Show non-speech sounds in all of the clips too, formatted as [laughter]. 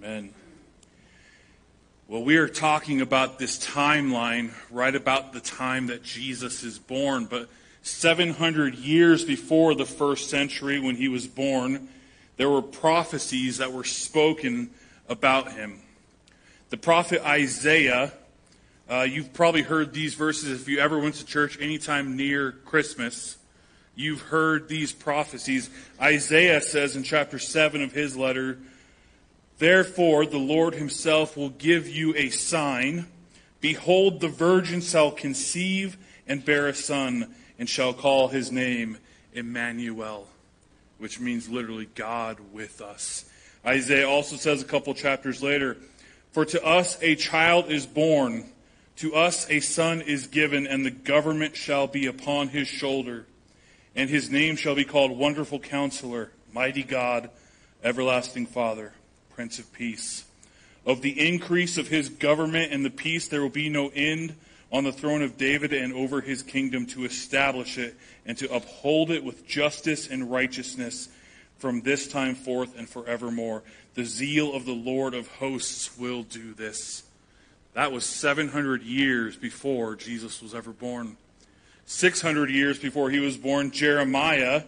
Amen. Well, we are talking about this timeline right about the time that Jesus is born, but 700 years before the first century when he was born, there were prophecies that were spoken about him. The prophet Isaiah, uh, you've probably heard these verses if you ever went to church anytime near Christmas. You've heard these prophecies. Isaiah says in chapter 7 of his letter, Therefore, the Lord himself will give you a sign. Behold, the virgin shall conceive and bear a son, and shall call his name Emmanuel, which means literally God with us. Isaiah also says a couple chapters later, For to us a child is born, to us a son is given, and the government shall be upon his shoulder, and his name shall be called Wonderful Counselor, Mighty God, Everlasting Father Prince of Peace. Of the increase of his government and the peace, there will be no end on the throne of David and over his kingdom to establish it and to uphold it with justice and righteousness from this time forth and forevermore. The zeal of the Lord of hosts will do this. That was 700 years before Jesus was ever born. 600 years before he was born, Jeremiah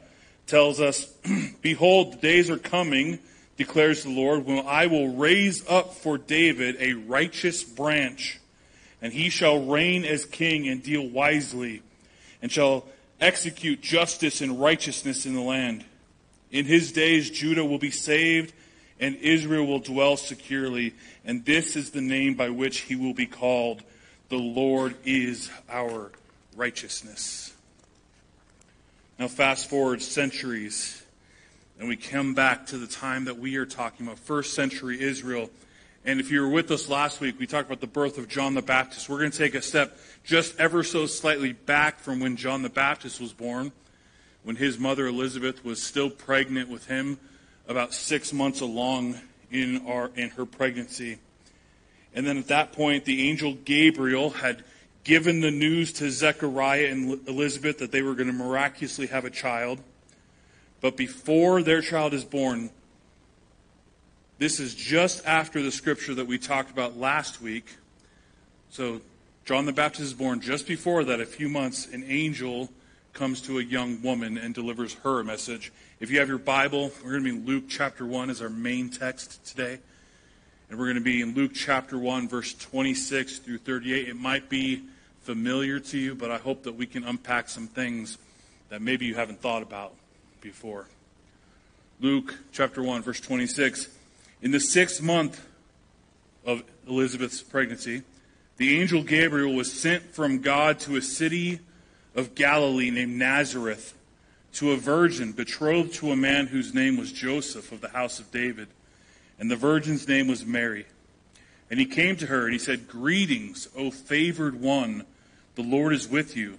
tells us, [clears throat] Behold, the days are coming declares the Lord, when I will raise up for David a righteous branch, and he shall reign as king and deal wisely, and shall execute justice and righteousness in the land. In his days, Judah will be saved, and Israel will dwell securely, and this is the name by which he will be called. The Lord is our righteousness. Now, fast forward centuries and we come back to the time that we are talking about, first century Israel. And if you were with us last week, we talked about the birth of John the Baptist. We're going to take a step just ever so slightly back from when John the Baptist was born, when his mother Elizabeth was still pregnant with him, about six months along in, our, in her pregnancy. And then at that point, the angel Gabriel had given the news to Zechariah and Elizabeth that they were going to miraculously have a child. But before their child is born, this is just after the scripture that we talked about last week. So, John the Baptist is born. Just before that, a few months, an angel comes to a young woman and delivers her a message. If you have your Bible, we're going to be in Luke chapter 1 as our main text today. And we're going to be in Luke chapter 1, verse 26 through 38. It might be familiar to you, but I hope that we can unpack some things that maybe you haven't thought about before. Luke chapter 1, verse 26. In the sixth month of Elizabeth's pregnancy, the angel Gabriel was sent from God to a city of Galilee named Nazareth to a virgin betrothed to a man whose name was Joseph of the house of David. And the virgin's name was Mary. And he came to her and he said, Greetings, O favored one, the Lord is with you.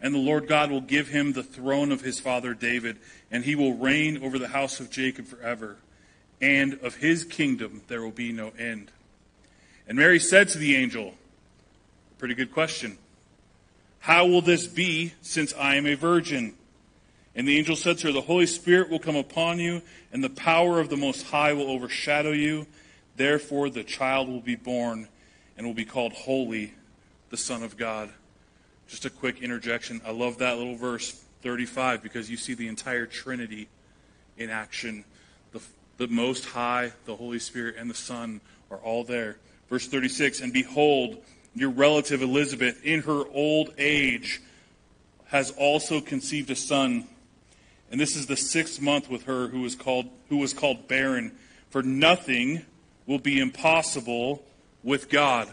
And the Lord God will give him the throne of his father David, and he will reign over the house of Jacob forever. And of his kingdom there will be no end. And Mary said to the angel, Pretty good question. How will this be since I am a virgin? And the angel said to her, The Holy Spirit will come upon you, and the power of the Most High will overshadow you. Therefore, the child will be born and will be called Holy, the Son of God. Just a quick interjection. I love that little verse 35 because you see the entire Trinity in action. The, the Most High, the Holy Spirit, and the Son are all there. Verse 36 And behold, your relative Elizabeth, in her old age, has also conceived a son. And this is the sixth month with her who was called, who was called barren. For nothing will be impossible with God.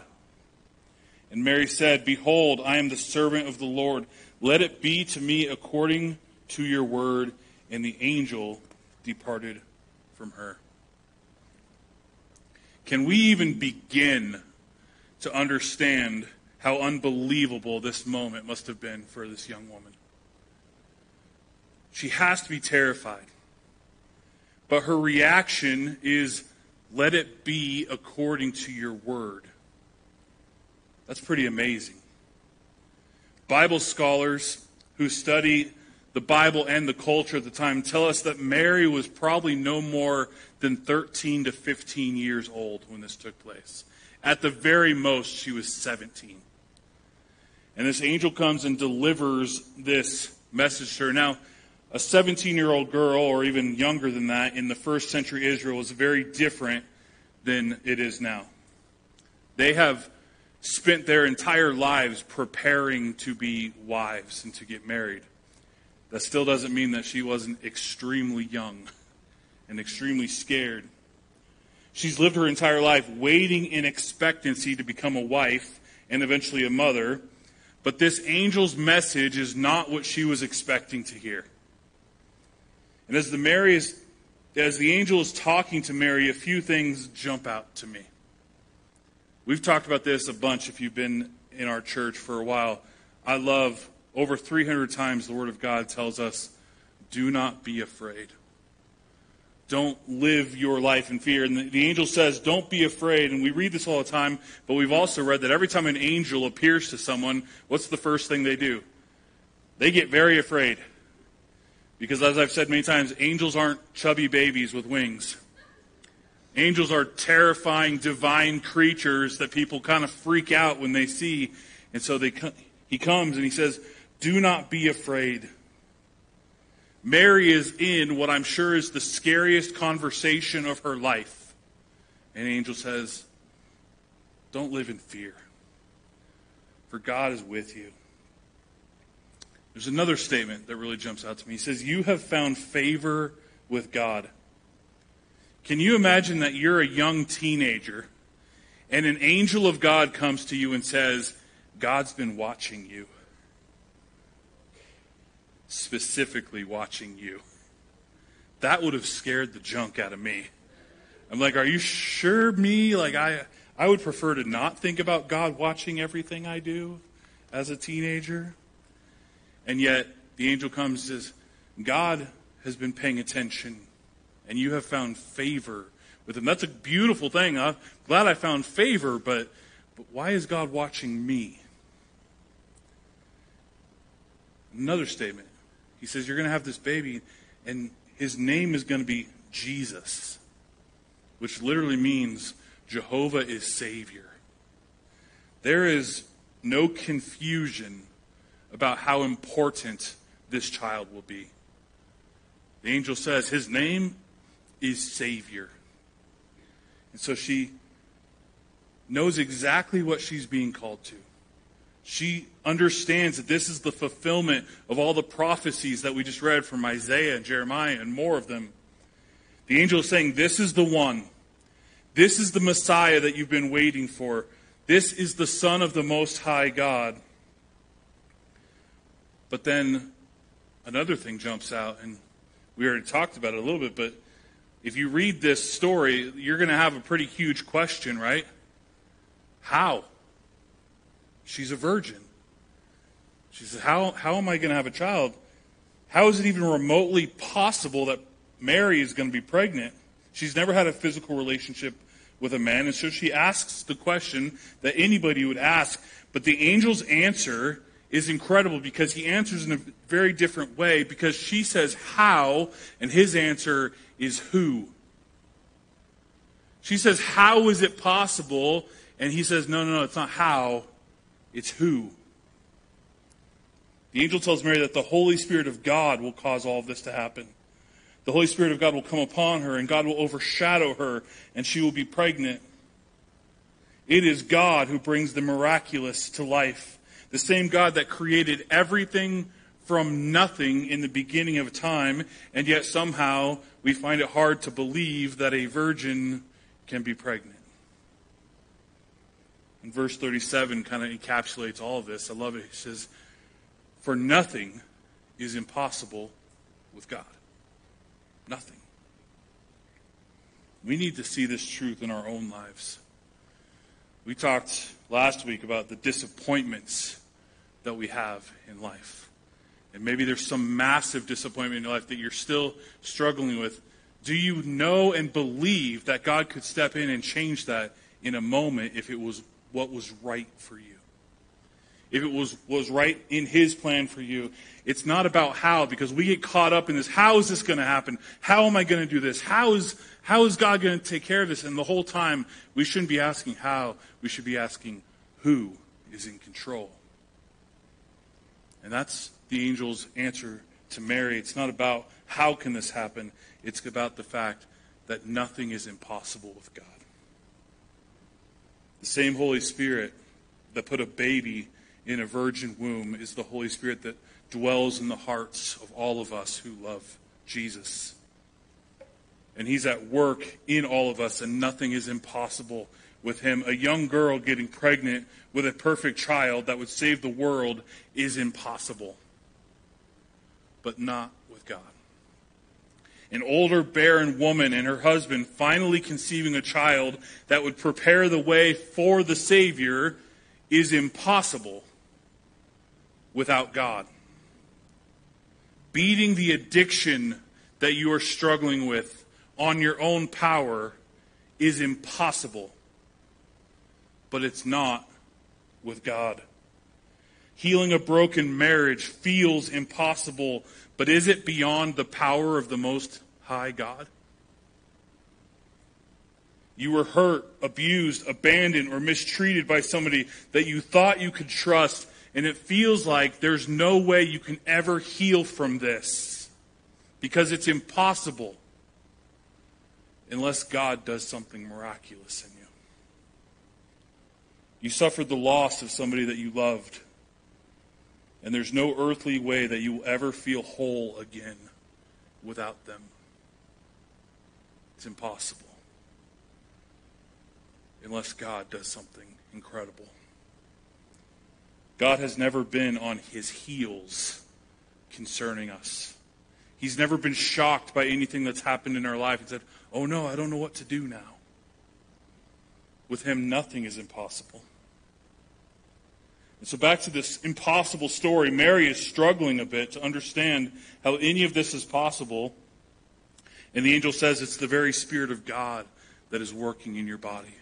And Mary said, Behold, I am the servant of the Lord. Let it be to me according to your word. And the angel departed from her. Can we even begin to understand how unbelievable this moment must have been for this young woman. She has to be terrified. But her reaction is, let it be according to your word. That's pretty amazing. Bible scholars who study the Bible and the culture at the time tell us that Mary was probably no more than 13 to 15 years old when this took place. At the very most, she was 17. And this angel comes and delivers this message to her. Now, a 17 year old girl, or even younger than that, in the first century Israel was very different than it is now. They have spent their entire lives preparing to be wives and to get married. That still doesn't mean that she wasn't extremely young and extremely scared. She's lived her entire life waiting in expectancy to become a wife and eventually a mother. But this angel's message is not what she was expecting to hear. And as the Mary is, as the angel is talking to Mary, a few things jump out to me. We've talked about this a bunch if you've been in our church for a while. I love over 300 times the Word of God tells us, do not be afraid. Don't live your life in fear. And the, the, angel says, don't be afraid. And we read this all the time, but we've also read that every time an angel appears to someone, what's the first thing they do? They get very afraid. Because as I've said many times, angels aren't chubby babies with wings. Angels are terrifying divine creatures that people kind of freak out when they see. And so they, he comes and he says, Do not be afraid. Mary is in what I'm sure is the scariest conversation of her life. And angel says, Don't live in fear, for God is with you. There's another statement that really jumps out to me. He says, You have found favor with God. Can you imagine that you're a young teenager and an angel of God comes to you and says, God's been watching you? Specifically watching you. That would have scared the junk out of me. I'm like, are you sure me? Like, I, I would prefer to not think about God watching everything I do as a teenager. And yet, the angel comes and says, God has been paying attention and you have found favor with him. That's a beautiful thing. I'm glad I found favor, but, but why is God watching me? Another statement. He says, You're going to have this baby, and his name is going to be Jesus, which literally means Jehovah is Savior. There is no confusion about how important this child will be. The angel says, His name is Savior. And so she knows exactly what she's being called to. She understands that this is the fulfillment of all the prophecies that we just read from Isaiah and Jeremiah and more of them. The angel is saying, This is the one. This is the Messiah that you've been waiting for. This is the Son of the Most High God. But then another thing jumps out, and we already talked about it a little bit, but if you read this story, you're going to have a pretty huge question, right? How? She's a virgin. She says, How, how am I going to have a child? How is it even remotely possible that Mary is going to be pregnant? She's never had a physical relationship with a man, and so she asks the question that anybody would ask. But the angel's answer is incredible because he answers in a very different way because she says how, and his answer is who. She says, How is it possible? And he says, No, no, no, it's not how, it's who. The angel tells Mary that the Holy Spirit of God will cause all of this to happen. The Holy Spirit of God will come upon her, and God will overshadow her, and she will be pregnant. It is God who brings the miraculous to life. The same God that created everything from nothing in the beginning of time, and yet somehow we find it hard to believe that a virgin can be pregnant. And verse 37 kind of encapsulates all of this. I love it. He says, For nothing is impossible with God. Nothing. We need to see this truth in our own lives. We talked last week about the disappointments that we have in life. And maybe there's some massive disappointment in your life that you're still struggling with. Do you know and believe that God could step in and change that in a moment if it was what was right for you? If it was, was right in His plan for you. It's not about how, because we get caught up in this. How is this going to happen? How am I going to do this? How is, how is God going to take care of this? And the whole time, we shouldn't be asking how. We should be asking who is in control. And that's the angel's answer to Mary. It's not about how can this happen. It's about the fact that nothing is impossible with God. The same Holy Spirit that put a baby in a virgin womb is the Holy Spirit that dwells in the hearts of all of us who love Jesus. And He's at work in all of us, and nothing is impossible with Him. A young girl getting pregnant with a perfect child that would save the world is impossible, but not with God. An older barren woman and her husband finally conceiving a child that would prepare the way for the Savior is impossible without God. Beating the addiction that you are struggling with on your own power is impossible, but it's not with God. Healing a broken marriage feels impossible, but is it beyond the power of the Most High God? You were hurt, abused, abandoned, or mistreated by somebody that you thought you could trust and it feels like there's no way you can ever heal from this because it's impossible unless God does something miraculous in you. Suffered the loss of somebody that you loved, and there's no earthly way that you will ever feel whole again without them. It's impossible unless God does something incredible. God has never been on his heels concerning us. He's never been shocked by anything that's happened in our life and said, Oh no, I don't know what to do now. With him, nothing is impossible. And so, back to this impossible story, Mary is struggling a bit to understand how any of this is possible. And the angel says it's the very Spirit of God that is working in your body.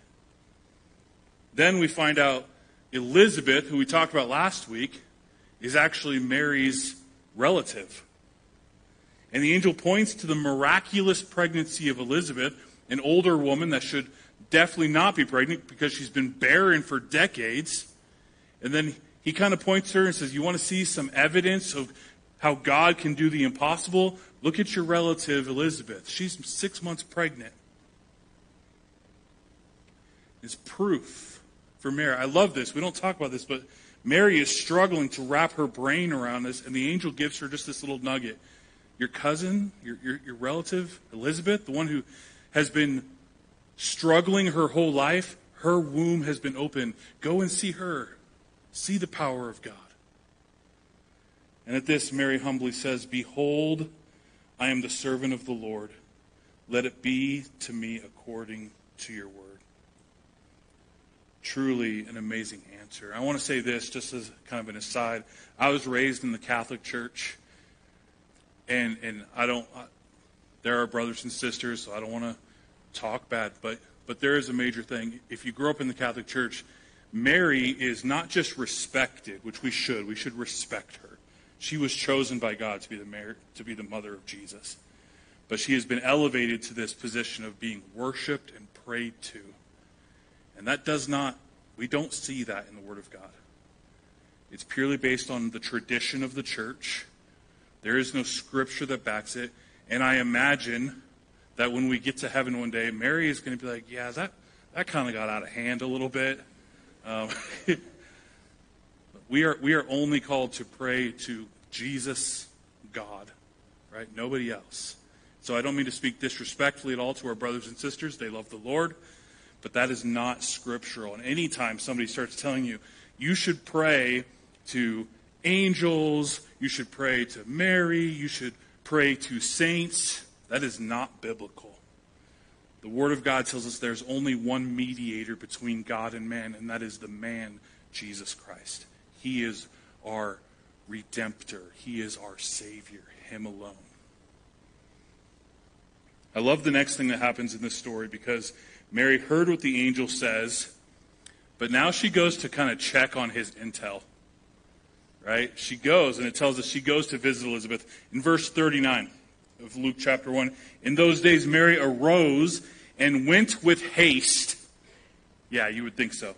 Then we find out Elizabeth, who we talked about last week, is actually Mary's relative. And the angel points to the miraculous pregnancy of Elizabeth, an older woman that should definitely not be pregnant because she's been barren for decades. And then he kind of points her and says, You want to see some evidence of how God can do the impossible? Look at your relative Elizabeth. She's six months pregnant. It's proof for Mary. I love this. We don't talk about this, but Mary is struggling to wrap her brain around this, and the angel gives her just this little nugget. Your cousin, your, your, your relative, Elizabeth, the one who has been struggling her whole life, her womb has been open. Go and see her. See the power of God. And at this, Mary humbly says, Behold, I am the servant of the Lord. Let it be to me according to your word truly an amazing answer. I want to say this just as kind of an aside. I was raised in the Catholic Church, and and I don't. I, there are brothers and sisters, so I don't want to talk bad, but but there is a major thing. If you grew up in the Catholic Church, Mary is not just respected, which we should. We should respect her. She was chosen by God to be the to be the mother of Jesus, but she has been elevated to this position of being worshipped and prayed to and that does not, we don't see that in the Word of God. It's purely based on the tradition of the church. There is no scripture that backs it. And I imagine that when we get to heaven one day, Mary is going to be like, yeah, that, that kind of got out of hand a little bit. Um, [laughs] we, are, we are only called to pray to Jesus, God, right? Nobody else. So I don't mean to speak disrespectfully at all to our brothers and sisters. They love the Lord. But that is not scriptural. And anytime somebody starts telling you, you should pray to angels, you should pray to Mary, you should pray to saints, that is not biblical. The Word of God tells us there's only one mediator between God and man, and that is the man, Jesus Christ. He is our redemptor, He is our Savior, Him alone. I love the next thing that happens in this story because Mary heard what the angel says, but now she goes to kind of check on his intel. Right? She goes, and it tells us she goes to visit Elizabeth. In verse 39 of Luke chapter 1, in those days Mary arose and went with haste. Yeah, you would think so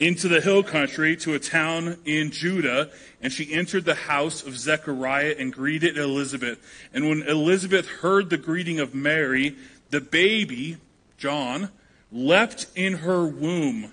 into the hill country to a town in Judah, and she entered the house of Zechariah and greeted Elizabeth. And when Elizabeth heard the greeting of Mary, the baby, John, leapt in her womb.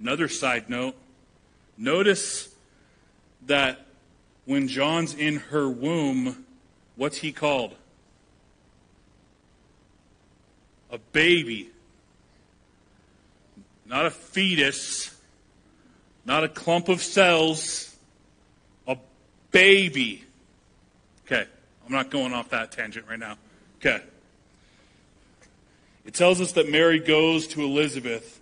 Another side note notice that when John's in her womb, what's he called? a baby, not a fetus, not a clump of cells, a baby. Okay, I'm not going off that tangent right now. Okay. It tells us that Mary goes to Elizabeth,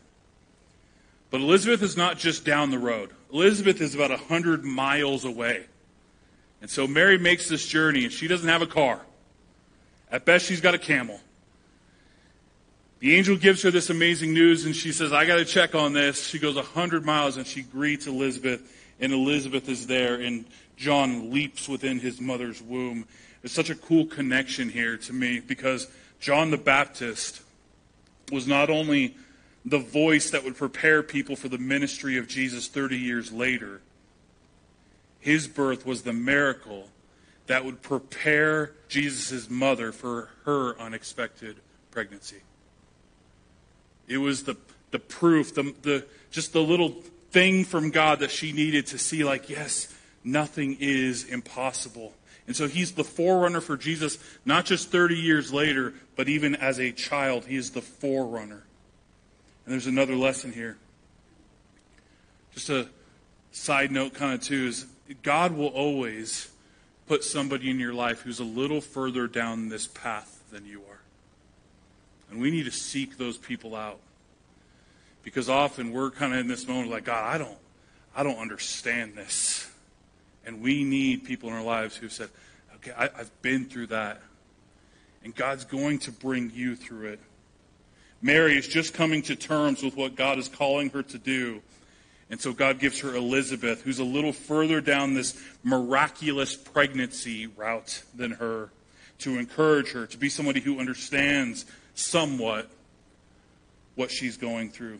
but Elizabeth is not just down the road. Elizabeth is about 100 miles away. And so Mary makes this journey, and she doesn't have a car. At best, she's got a camel. The angel gives her this amazing news and she says, I got to check on this. She goes 100 miles and she greets Elizabeth, and Elizabeth is there, and John leaps within his mother's womb. It's such a cool connection here to me because John the Baptist was not only the voice that would prepare people for the ministry of Jesus 30 years later, his birth was the miracle that would prepare Jesus' mother for her unexpected pregnancy. It was the, the proof, the, the, just the little thing from God that she needed to see, like, yes, nothing is impossible. And so he's the forerunner for Jesus, not just 30 years later, but even as a child, he is the forerunner. And there's another lesson here. Just a side note, kind of, too, is God will always put somebody in your life who's a little further down this path than you are. And we need to seek those people out. Because often we're kind of in this moment like, God, I don't, I don't understand this. And we need people in our lives who've said, okay, I, I've been through that. And God's going to bring you through it. Mary is just coming to terms with what God is calling her to do. And so God gives her Elizabeth, who's a little further down this miraculous pregnancy route than her, to encourage her, to be somebody who understands somewhat what she's going through.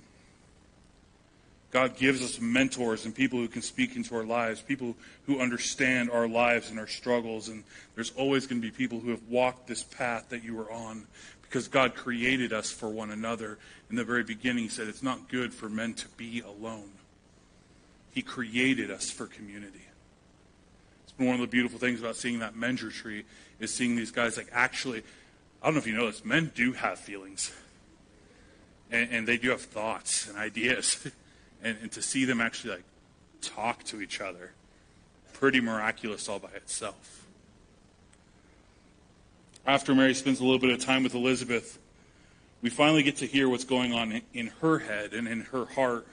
God gives us mentors and people who can speak into our lives, people who understand our lives and our struggles. And there's always going to be people who have walked this path that you are on because God created us for one another. In the very beginning, He said it's not good for men to be alone. He created us for community. It's been one of the beautiful things about seeing that Menger tree is seeing these guys like actually I don't know if you know this, men do have feelings. And, and they do have thoughts and ideas. [laughs] and, and to see them actually like talk to each other, pretty miraculous all by itself. After Mary spends a little bit of time with Elizabeth, we finally get to hear what's going on in her head and in her heart.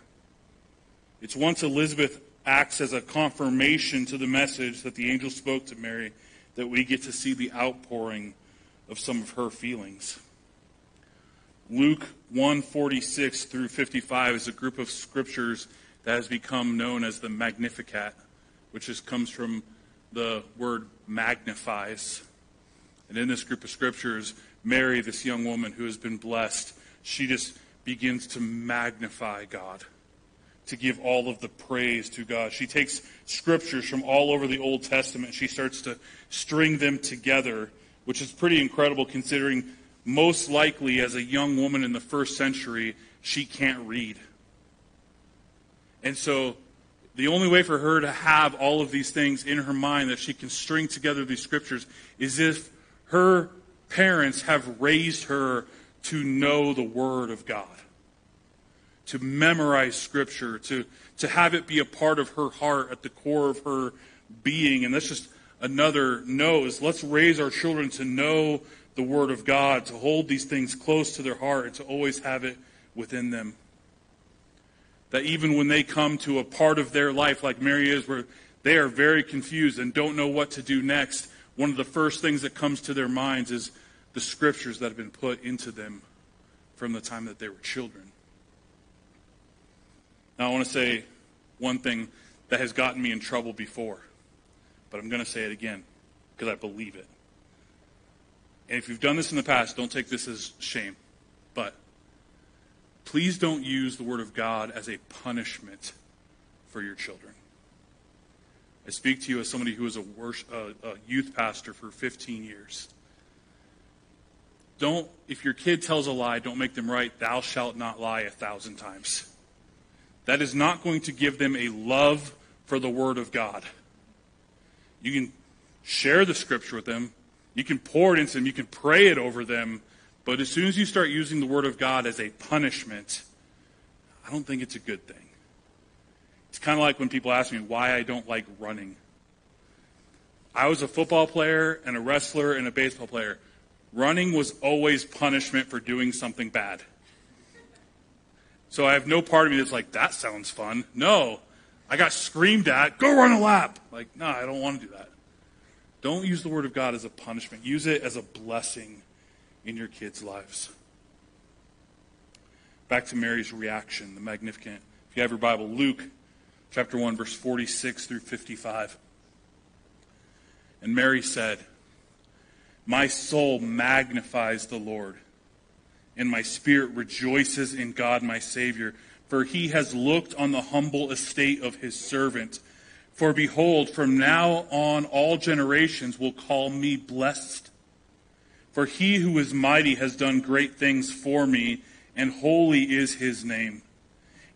It's once Elizabeth acts as a confirmation to the message that the angel spoke to Mary that we get to see the outpouring of some of her feelings. Luke 146 through 55 is a group of scriptures that has become known as the Magnificat, which just comes from the word magnifies. And in this group of scriptures, Mary, this young woman who has been blessed, she just begins to magnify God, to give all of the praise to God. She takes scriptures from all over the Old Testament, she starts to string them together which is pretty incredible considering most likely as a young woman in the first century, she can't read. And so the only way for her to have all of these things in her mind that she can string together these scriptures is if her parents have raised her to know the Word of God, to memorize Scripture, to, to have it be a part of her heart at the core of her being. And that's just another no is let's raise our children to know the Word of God, to hold these things close to their heart, and to always have it within them. That even when they come to a part of their life like Mary is, where they are very confused and don't know what to do next, one of the first things that comes to their minds is the scriptures that have been put into them from the time that they were children. Now, I want to say one thing that has gotten me in trouble before, but I'm going to say it again because I believe it. And if you've done this in the past, don't take this as shame. But please don't use the Word of God as a punishment for your children. I speak to you as somebody who was a, worship, a youth pastor for 15 years. Don't, if your kid tells a lie, don't make them write. thou shalt not lie a thousand times. That is not going to give them a love for the Word of God. You can share the Scripture with them, you can pour it into them, you can pray it over them, but as soon as you start using the Word of God as a punishment, I don't think it's a good thing. It's kind of like when people ask me why I don't like running. I was a football player and a wrestler and a baseball player. Running was always punishment for doing something bad. So I have no part of me that's like, that sounds fun. No. I got screamed at, go run a lap. Like, no, I don't want to do that. Don't use the word of God as a punishment. Use it as a blessing in your kids' lives. Back to Mary's reaction, the Magnificat. If you have your Bible, Luke chapter 1, verse 46 through 55. And Mary said, my soul magnifies the Lord, and my spirit rejoices in God my Savior, for he has looked on the humble estate of his servant. For behold, from now on all generations will call me blessed. For he who is mighty has done great things for me, and holy is his name.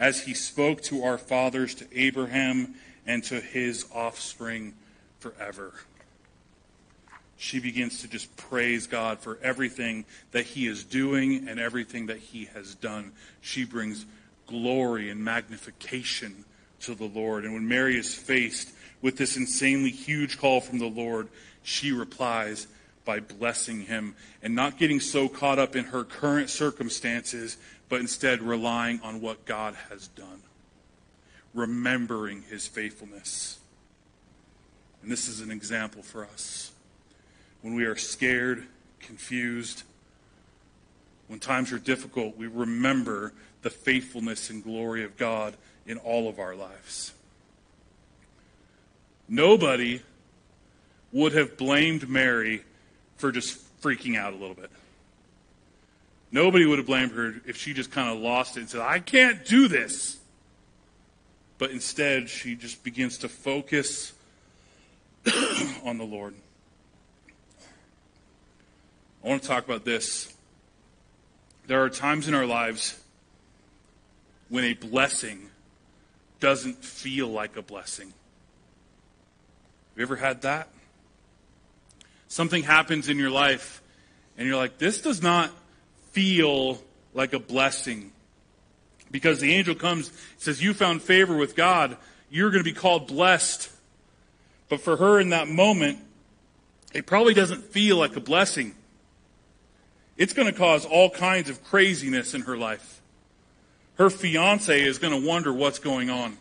as he spoke to our fathers, to Abraham, and to his offspring forever she begins to just praise God for everything that He is doing and everything that He has done. She brings glory and magnification to the Lord. And when Mary is faced with this insanely huge call from the Lord, she replies by blessing Him and not getting so caught up in her current circumstances, but instead relying on what God has done, remembering His faithfulness. And this is an example for us when we are scared, confused, when times are difficult, we remember the faithfulness and glory of God in all of our lives. Nobody would have blamed Mary for just freaking out a little bit. Nobody would have blamed her if she just kind of lost it and said, I can't do this. But instead, she just begins to focus [coughs] on the Lord. I want to talk about this. There are times in our lives when a blessing doesn't feel like a blessing. Have you ever had that? Something happens in your life, and you're like, this does not feel like a blessing. Because the angel comes, says, You found favor with God, you're going to be called blessed. But for her in that moment, it probably doesn't feel like a blessing. It's going to cause all kinds of craziness in her life. Her fiance is going to wonder what's going on.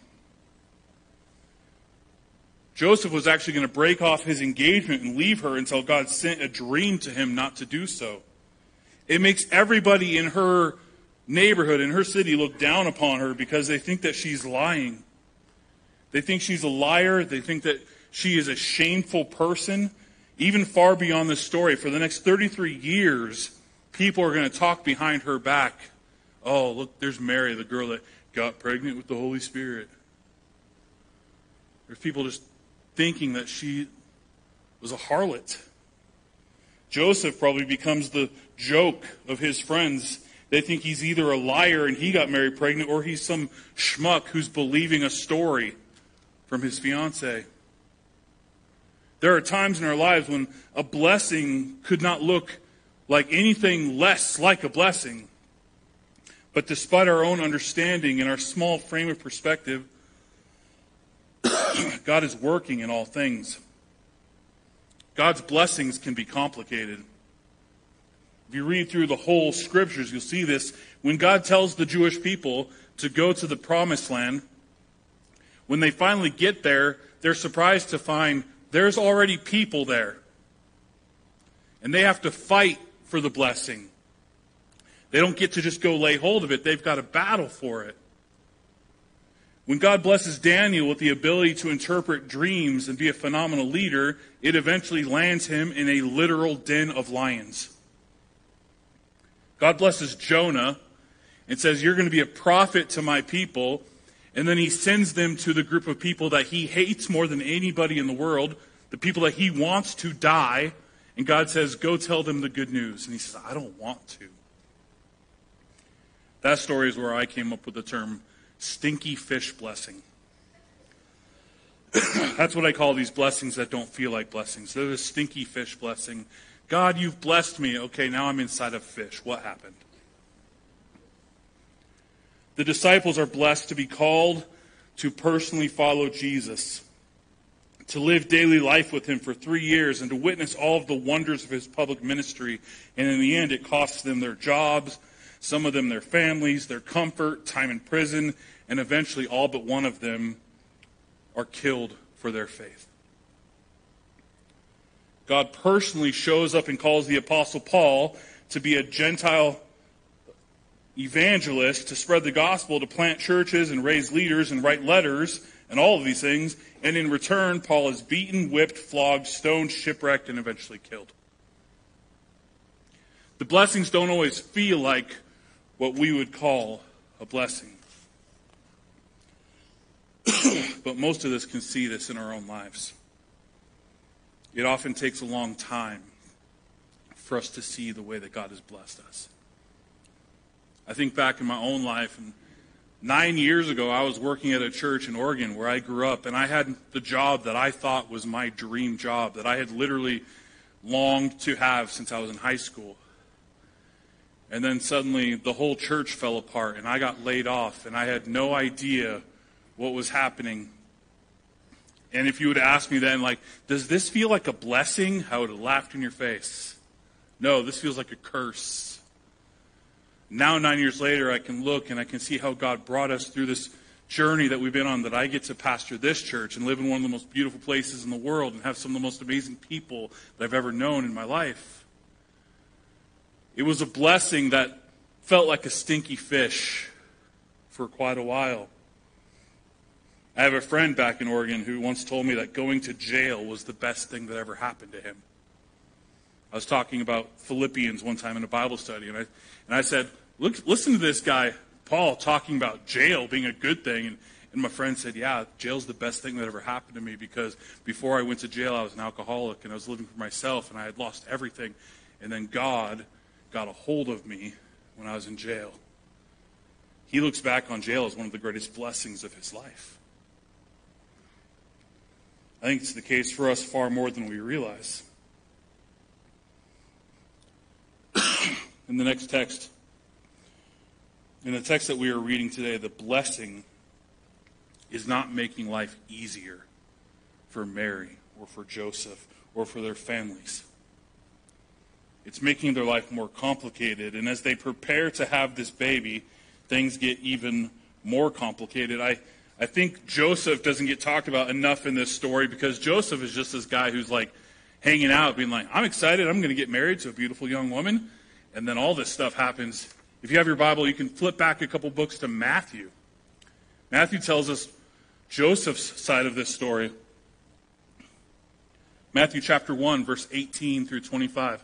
Joseph was actually going to break off his engagement and leave her until God sent a dream to him not to do so. It makes everybody in her neighborhood, in her city, look down upon her because they think that she's lying. They think she's a liar. They think that she is a shameful person, even far beyond this story. For the next 33 years, people are going to talk behind her back. Oh, look, there's Mary, the girl that got pregnant with the Holy Spirit. There's people just thinking that she was a harlot. Joseph probably becomes the joke of his friends. They think he's either a liar and he got married pregnant, or he's some schmuck who's believing a story from his fiance. There are times in our lives when a blessing could not look like anything less like a blessing. But despite our own understanding and our small frame of perspective, [clears throat] God is working in all things. God's blessings can be complicated. If you read through the whole scriptures, you'll see this. When God tells the Jewish people to go to the promised land, when they finally get there, they're surprised to find there's already people there. And they have to fight for the blessing. They don't get to just go lay hold of it, they've got to battle for it. When God blesses Daniel with the ability to interpret dreams and be a phenomenal leader, it eventually lands him in a literal den of lions. God blesses Jonah and says, You're going to be a prophet to my people. And then he sends them to the group of people that he hates more than anybody in the world, the people that he wants to die. And God says, Go tell them the good news. And he says, I don't want to. That story is where I came up with the term stinky fish blessing. [clears throat] That's what I call these blessings that don't feel like blessings. They're the stinky fish blessing. God, you've blessed me. Okay, now I'm inside of fish. What happened? The disciples are blessed to be called to personally follow Jesus, to live daily life with him for three years, and to witness all of the wonders of his public ministry. And in the end, it costs them their jobs, some of them their families, their comfort, time in prison, and eventually all but one of them are killed for their faith. God personally shows up and calls the Apostle Paul to be a Gentile evangelist, to spread the gospel, to plant churches and raise leaders and write letters and all of these things. And in return, Paul is beaten, whipped, flogged, stoned, shipwrecked, and eventually killed. The blessings don't always feel like what we would call a blessing. [clears throat] but most of us can see this in our own lives. It often takes a long time for us to see the way that God has blessed us. I think back in my own life, and nine years ago, I was working at a church in Oregon where I grew up, and I had the job that I thought was my dream job, that I had literally longed to have since I was in high school. And then suddenly the whole church fell apart, and I got laid off, and I had no idea what was happening. And if you would ask me then, like, does this feel like a blessing? I would have laughed in your face. No, this feels like a curse. Now, nine years later, I can look and I can see how God brought us through this journey that we've been on, that I get to pastor this church and live in one of the most beautiful places in the world and have some of the most amazing people that I've ever known in my life. It was a blessing that felt like a stinky fish for quite a while. I have a friend back in Oregon who once told me that going to jail was the best thing that ever happened to him. I was talking about Philippians one time in a Bible study, and I, and I said, Look, listen to this guy, Paul, talking about jail being a good thing. And, and my friend said, Yeah, jail's the best thing that ever happened to me because before I went to jail, I was an alcoholic and I was living for myself and I had lost everything. And then God got a hold of me when I was in jail. He looks back on jail as one of the greatest blessings of his life. I think it's the case for us far more than we realize. [clears throat] in the next text, in the text that we are reading today, the blessing is not making life easier for Mary or for Joseph or for their families. It's making their life more complicated. And as they prepare to have this baby, things get even more complicated. I, I think Joseph doesn't get talked about enough in this story because Joseph is just this guy who's like hanging out, being like, I'm excited, I'm going to get married to a beautiful young woman. And then all this stuff happens. If you have your Bible, you can flip back a couple books to Matthew. Matthew tells us Joseph's side of this story. Matthew chapter 1, verse 18 through 25.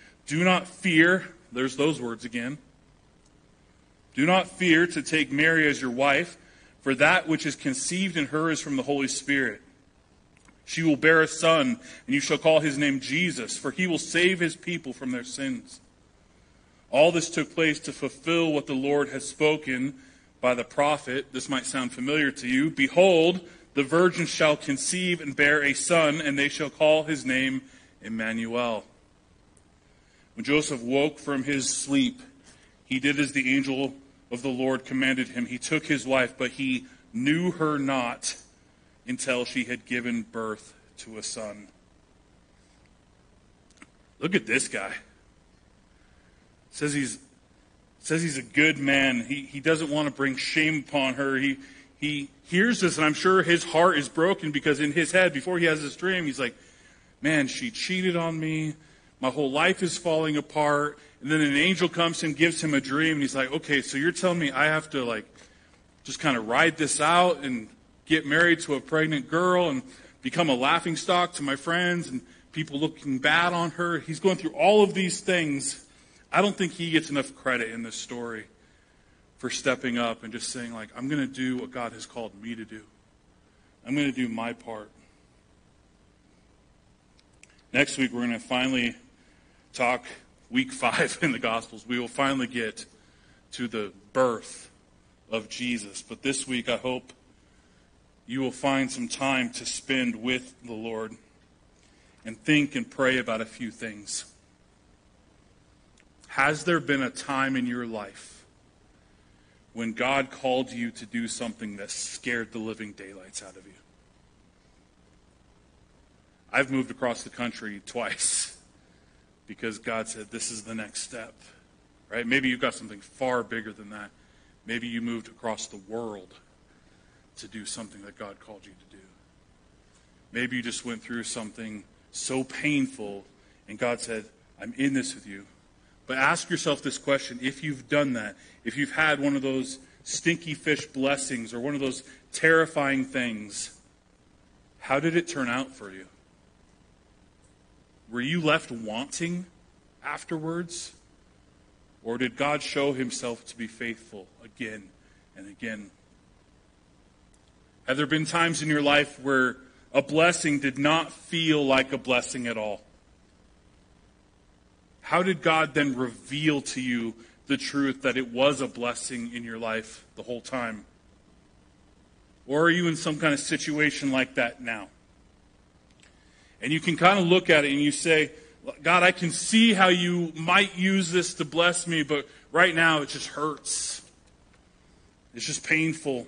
do not fear. There's those words again. Do not fear to take Mary as your wife, for that which is conceived in her is from the Holy Spirit. She will bear a son, and you shall call his name Jesus, for he will save his people from their sins. All this took place to fulfill what the Lord has spoken by the prophet. This might sound familiar to you. Behold, the virgin shall conceive and bear a son, and they shall call his name Emmanuel. When Joseph woke from his sleep, he did as the angel of the Lord commanded him. He took his wife, but he knew her not until she had given birth to a son. Look at this guy. Says he's says he's a good man. He he doesn't want to bring shame upon her. He he hears this and I'm sure his heart is broken because in his head before he has this dream he's like, "Man, she cheated on me. My whole life is falling apart." And then an angel comes and gives him a dream and he's like, "Okay, so you're telling me I have to like just kind of ride this out and get married to a pregnant girl and become a laughing stock to my friends and people looking bad on her. He's going through all of these things. I don't think he gets enough credit in this story for stepping up and just saying, like, I'm going to do what God has called me to do. I'm going to do my part. Next week, we're going to finally talk week [laughs] five in the Gospels. We will finally get to the birth of Jesus. But this week, I hope you will find some time to spend with the Lord and think and pray about a few things. Has there been a time in your life when God called you to do something that scared the living daylights out of you? I've moved across the country twice [laughs] because God said, This is the next step. Right? Maybe you've got something far bigger than that. Maybe you moved across the world to do something that God called you to do. Maybe you just went through something so painful and God said, I'm in this with you. But ask yourself this question if you've done that, if you've had one of those stinky fish blessings or one of those terrifying things, how did it turn out for you? Were you left wanting afterwards? Or did God show himself to be faithful again and again have there been times in your life where a blessing did not feel like a blessing at all? How did God then reveal to you the truth that it was a blessing in your life the whole time? Or are you in some kind of situation like that now? And you can kind of look at it and you say, God, I can see how you might use this to bless me, but right now it just hurts. It's just painful.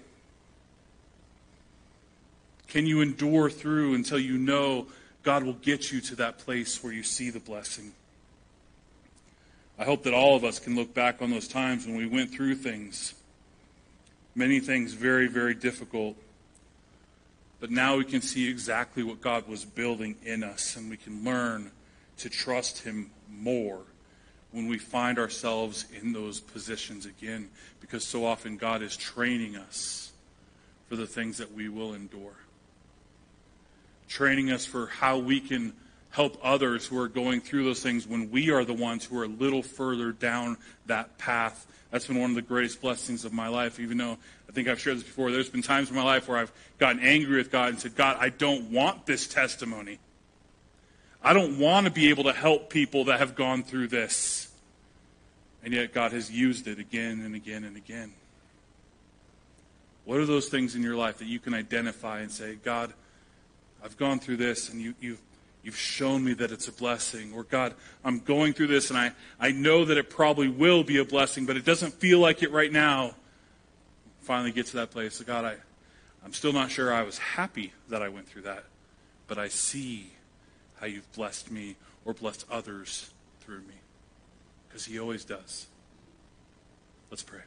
Can you endure through until you know God will get you to that place where you see the blessing? I hope that all of us can look back on those times when we went through things, many things very, very difficult. But now we can see exactly what God was building in us, and we can learn to trust Him more when we find ourselves in those positions again, because so often God is training us for the things that we will endure. Training us for how we can help others who are going through those things when we are the ones who are a little further down that path. That's been one of the greatest blessings of my life, even though I think I've shared this before. There's been times in my life where I've gotten angry with God and said, God, I don't want this testimony. I don't want to be able to help people that have gone through this. And yet God has used it again and again and again. What are those things in your life that you can identify and say, God, I've gone through this, and you, you've, You've shown me that it's a blessing. Or God, I'm going through this and I, I know that it probably will be a blessing, but it doesn't feel like it right now. Finally get to that place. So God, I, I'm still not sure I was happy that I went through that, but I see how you've blessed me or blessed others through me. Because he always does. Let's pray.